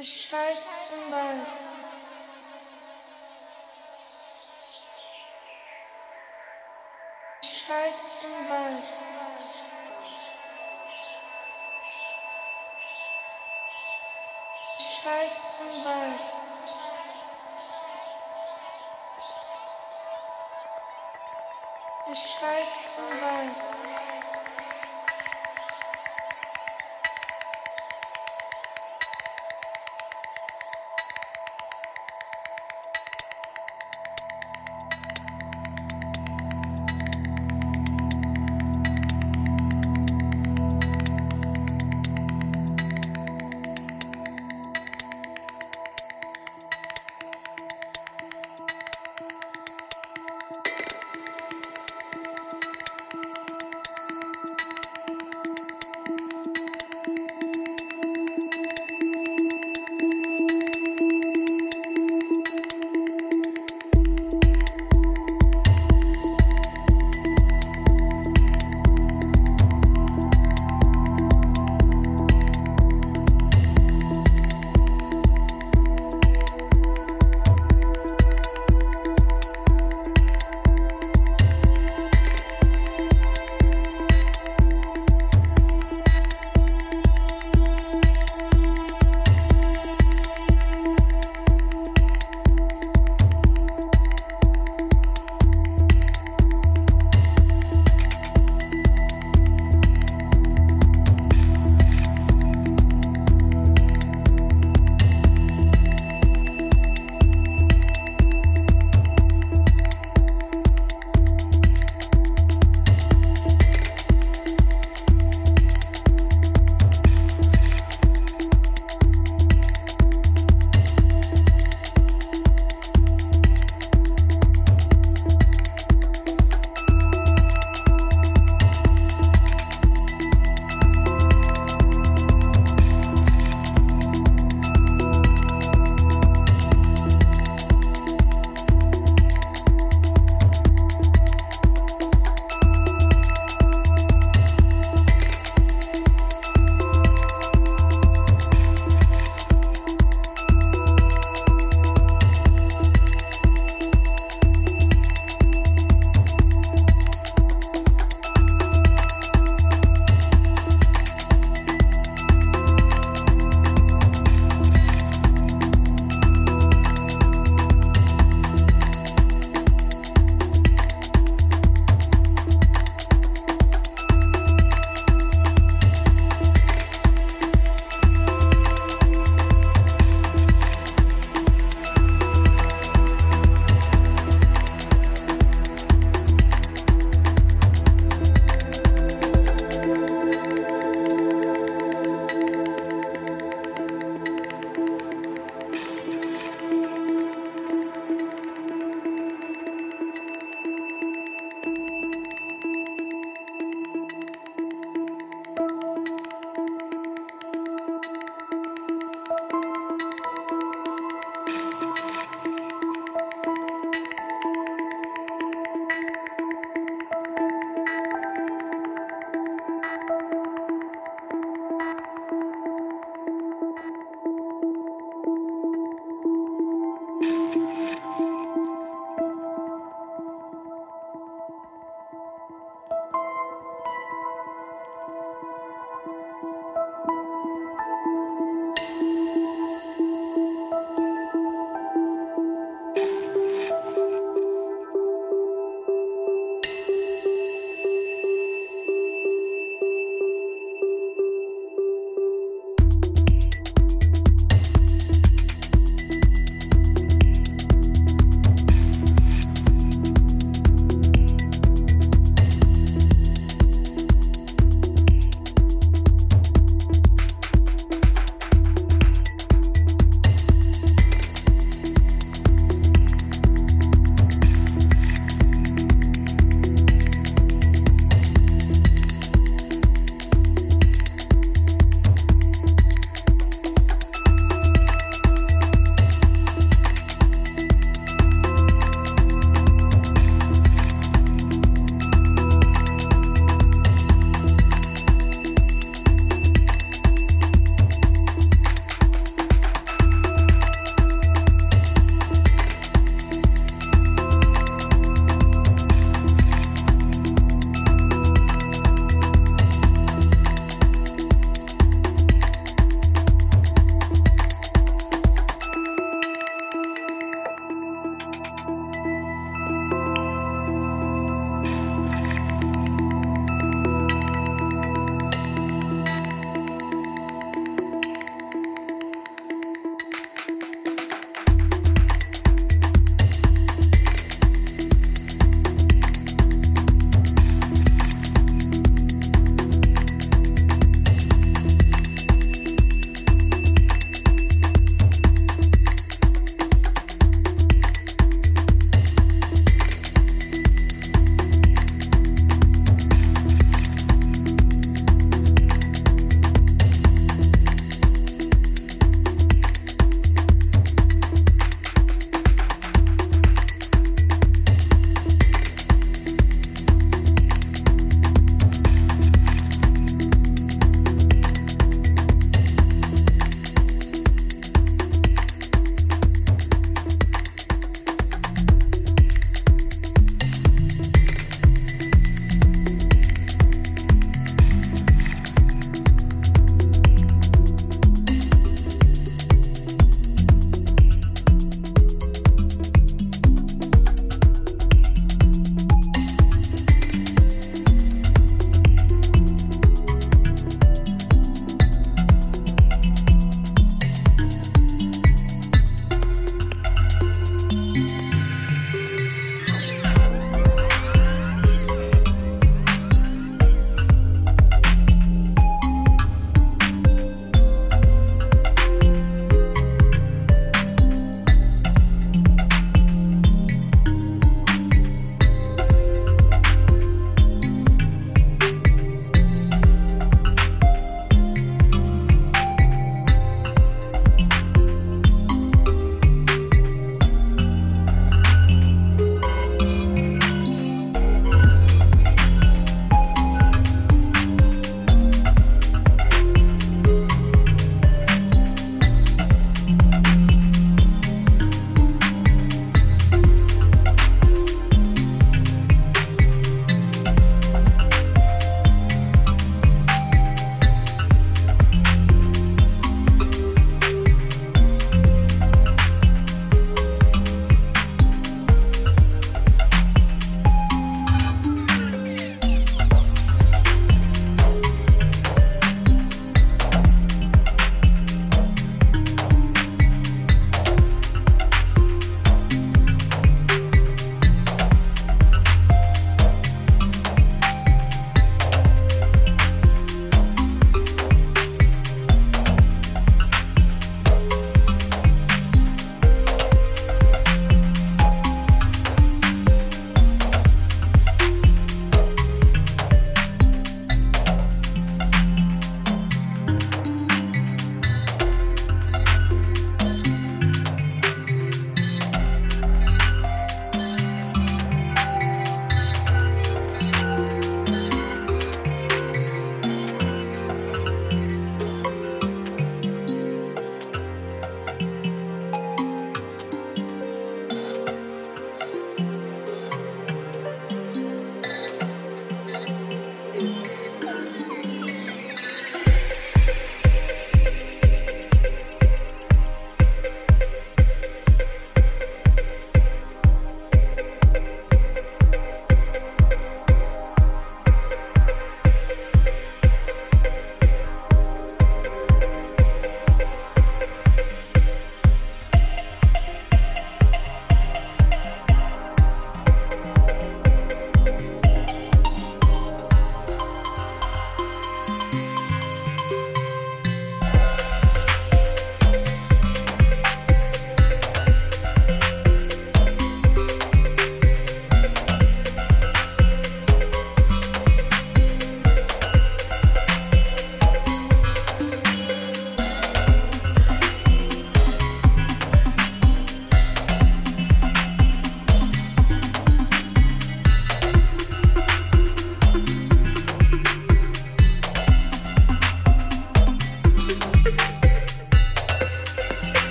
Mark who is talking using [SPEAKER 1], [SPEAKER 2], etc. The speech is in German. [SPEAKER 1] Schweiz zum Wald. Schweiz zum Wald. Schweiz zum Wald. Schweiz zum Wald.